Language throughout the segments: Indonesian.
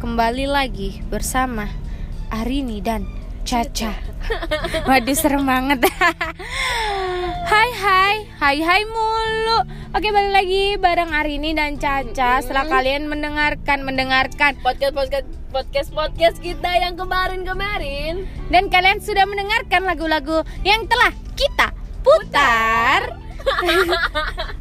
kembali lagi bersama Arini dan Caca. Waduh serem banget. hai hai, hai hai mulu. Oke balik lagi bareng Arini dan Caca. Setelah kalian mendengarkan mendengarkan podcast podcast podcast podcast kita yang kemarin kemarin dan kalian sudah mendengarkan lagu-lagu yang telah kita putar.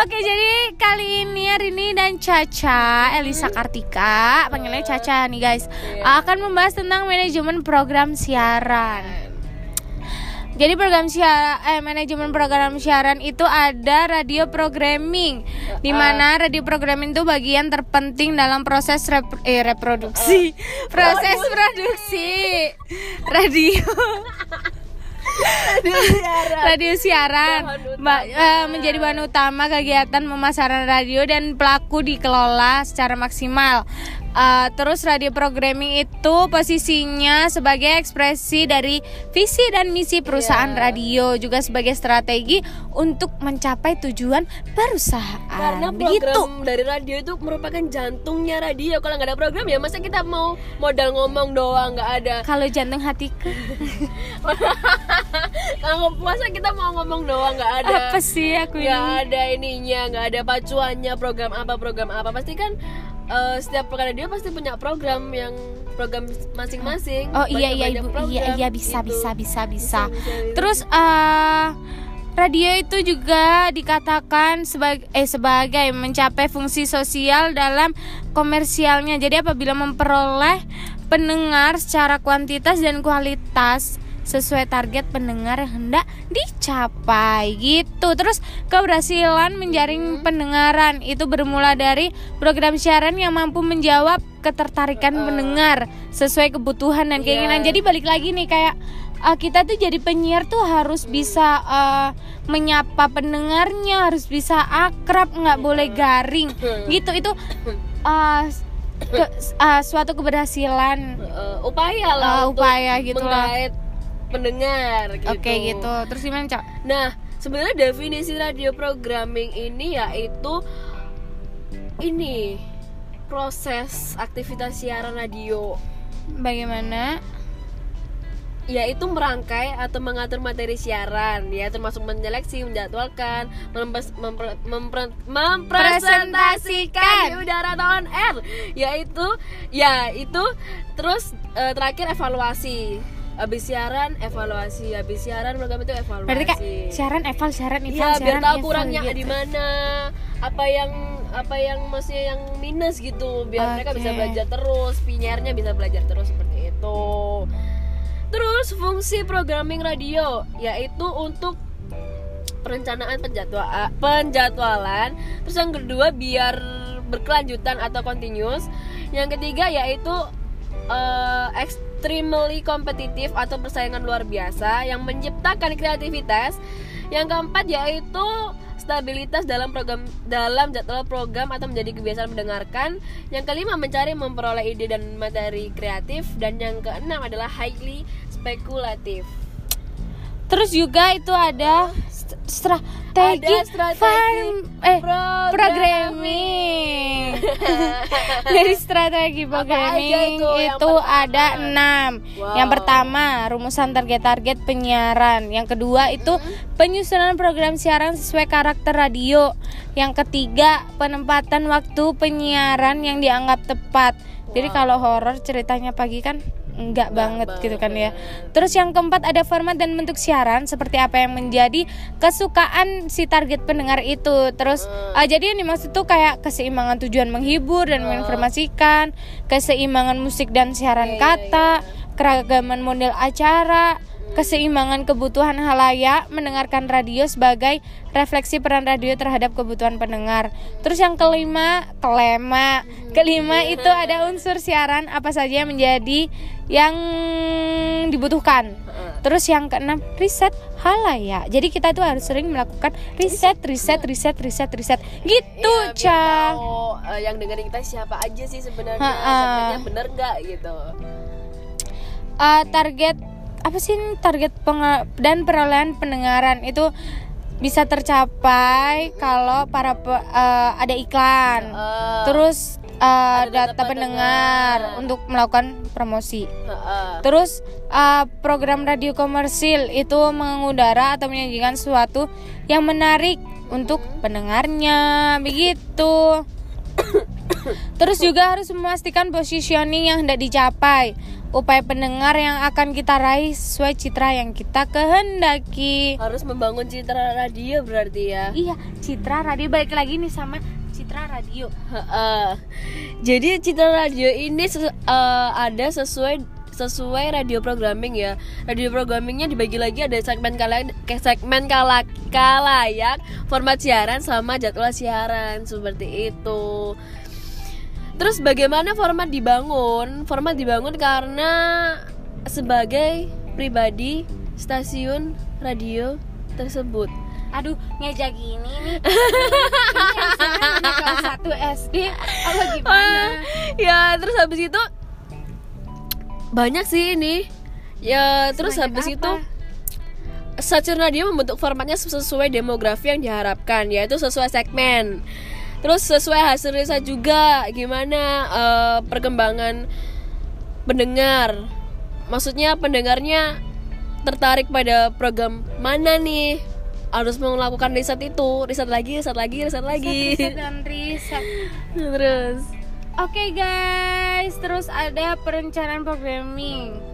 Oke jadi kali ini Arini dan Caca Elisa Kartika panggilnya Caca nih guys Iya. akan membahas tentang manajemen program siaran. Jadi program siaran eh, manajemen program siaran itu ada radio programming di mana radio programming itu bagian terpenting dalam proses rep- eh, reproduksi. Proses produksi radio radio siaran Bahan utama. Ba- eh, menjadi bahan utama kegiatan pemasaran radio dan pelaku dikelola secara maksimal. Eh, terus radio programming itu posisinya sebagai ekspresi dari visi dan misi perusahaan Iya. radio juga sebagai strategi untuk mencapai tujuan perusahaan. karena Begitu. program dari radio itu merupakan jantungnya radio kalau nggak ada program ya masa kita mau modal ngomong doang nggak ada Kalau jantung hatiku kalau puasa kita mau ngomong doang nggak ada apa sih aku nggak ini? ada ininya nggak ada pacuannya program apa program apa pasti kan eh, setiap program radio pasti punya program yang program masing-masing Oh iya iya ibu program, iya iya bisa gitu. bisa bisa bisa. Bisa, bisa. Terus eh radio itu juga dikatakan sebagai eh sebagai mencapai fungsi sosial dalam komersialnya. Jadi apabila memperoleh pendengar secara kuantitas dan kualitas sesuai target pendengar yang hendak dicapai gitu. Terus keberhasilan menjaring pendengaran itu bermula dari program siaran yang mampu menjawab ketertarikan pendengar sesuai kebutuhan dan keinginan. Iya. Jadi balik lagi nih kayak uh, kita tuh jadi penyiar tuh harus bisa uh, menyapa pendengarnya, harus bisa akrab, nggak boleh garing. Gitu itu uh, ke- uh, suatu keberhasilan Eh, upaya lah Uh, upaya gitu lah. Pendengar gitu. Oke gitu. Terus gimana, Cak? Nah, sebenarnya definisi radio programming ini yaitu ini proses aktivitas siaran radio Bagaimana? yaitu merangkai atau mengatur materi siaran ya termasuk menyeleksi, menjadwalkan, mempres- mempre- mempre- mempresentasikan di udara atau on air yaitu ya itu terus eh, terakhir evaluasi habis siaran evaluasi habis siaran program itu evaluasi Berarti kak siaran eval siaran eval Iya, biar siaran tahu eval kurangnya gitu. di mana, apa yang apa yang maksudnya yang minus gitu, biar mereka bisa belajar terus, penyiarnya bisa belajar terus seperti itu. Terus fungsi programming radio yaitu untuk perencanaan penjadwal penjadwalan. Terus yang kedua biar berkelanjutan atau continuous. Yang ketiga yaitu eh, extremely kompetitif atau persaingan luar biasa yang menciptakan kreativitas. Yang keempat yaitu stabilitas dalam program dalam jadwal program atau menjadi kebiasaan mendengarkan. Yang kelima mencari memperoleh ide dan materi kreatif dan yang keenam adalah highly spekulatif. Terus juga itu ada strategi, Ada strategi farm eh program- programming. Dari strategi programming itu itu ada enam. Wow. Yang pertama rumusan target-target penyiaran. Yang kedua itu penyusunan program siaran sesuai karakter radio. Yang ketiga penempatan waktu penyiaran yang dianggap tepat. Jadi kalau horor ceritanya pagi kan enggak banget gitu kan ya. Terus yang keempat ada format dan bentuk siaran seperti apa yang menjadi kesukaan si target pendengar itu. Terus ah, jadi yang dimaksud tuh kayak keseimbangan tujuan menghibur dan menginformasikan, keseimbangan musik dan siaran kata, keragaman model acara, keseimbangan kebutuhan halayak mendengarkan radio sebagai refleksi peran radio terhadap kebutuhan pendengar. Terus yang kelima, kelema. Kelima itu ada unsur siaran apa saja yang menjadi yang dibutuhkan. Terus yang keenam, riset halayak. Jadi kita tuh harus sering melakukan riset, riset, riset, riset, riset. Gitu, Iya, Ca. tahu, eh, yang dengerin kita siapa aja sih sebenarnya sebenarnya bener nggak gitu Eh, target apa sih target dan perolehan pendengaran itu bisa tercapai kalau para pe- eh, ada iklan. Eh, Terus uh, Ada data, data pendengar untuk melakukan promosi. Heeh. Terus uh, program radio komersil itu mengudara atau menyajikan sesuatu yang menarik untuk pendengarnya, begitu. Terus juga harus memastikan positioning yang hendak dicapai, upaya pendengar yang akan kita raih sesuai citra yang kita kehendaki. harus membangun citra radio berarti ya Iya, citra radio balik lagi nih sama citra radio. Heeh. Jadi citra radio ini eh, ada sesuai sesuai radio programming ya. Radio programmingnya dibagi lagi ada segmen kala ke segmen kala kalayak, format siaran sama jadwal siaran seperti itu. Terus bagaimana format dibangun? Format dibangun karena sebagai pribadi stasiun radio tersebut. Aduh, ngejak gini nih. Ini 1 SD apa gimana? Ya terus habis itu banyak sih ini ya terus Sebanyak habis apa? itu stasiun radio membentuk formatnya sesuai demografi yang diharapkan yaitu sesuai segmen terus sesuai hasil riset juga gimana eh, perkembangan pendengar. Maksudnya pendengarnya tertarik pada program mana nih? Harus melakukan riset itu riset lagi riset lagi riset lagi. Riset dan riset. terus. Oke guys, terus ada perencanaan programming.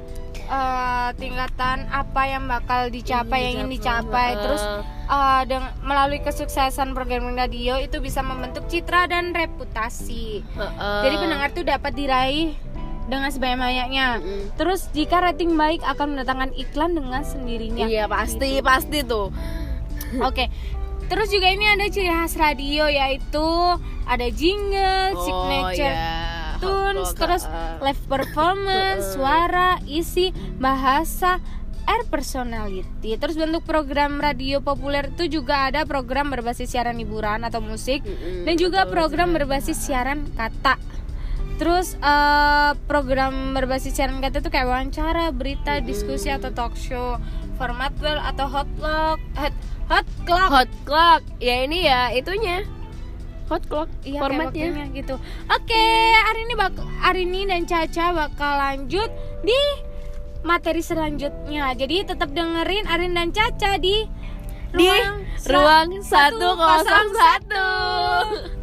Eh, tingkatan apa yang bakal dicapai, yang ingin dicapai. Terus eh, deng- melalui kesuksesan programming radio itu bisa membentuk citra dan reputasi. Heeh. Jadi pendengar tuh dapat diraih dengan sebanyak-banyaknya. Mm-mm. Terus jika rating baik akan mendatangkan iklan dengan sendirinya. Iya pasti pasti tuh. Oke. Terus juga ini ada ciri khas radio yaitu ada jingle, signature iya. Tunes, Hotbox, terus uh, live performance, suara, isi, bahasa, air personality. Terus bentuk program radio populer itu juga ada program berbasis siaran hiburan atau musik Mm-mm, dan juga betul program berbasis siaran kata. Terus eh, program berbasis siaran kata itu kayak wawancara, berita, diskusi atau talk show, format well atau hot clock, hot, hot clock. hot clock. Ya ini ya itunya. Hot clock Iya, kayak formatnya. waktunya gitu. Oke, hari ini bak Arini dan Caca bakal lanjut di materi selanjutnya. Jadi tetap dengerin Arin dan Caca di Di ruang ruang 101. 101.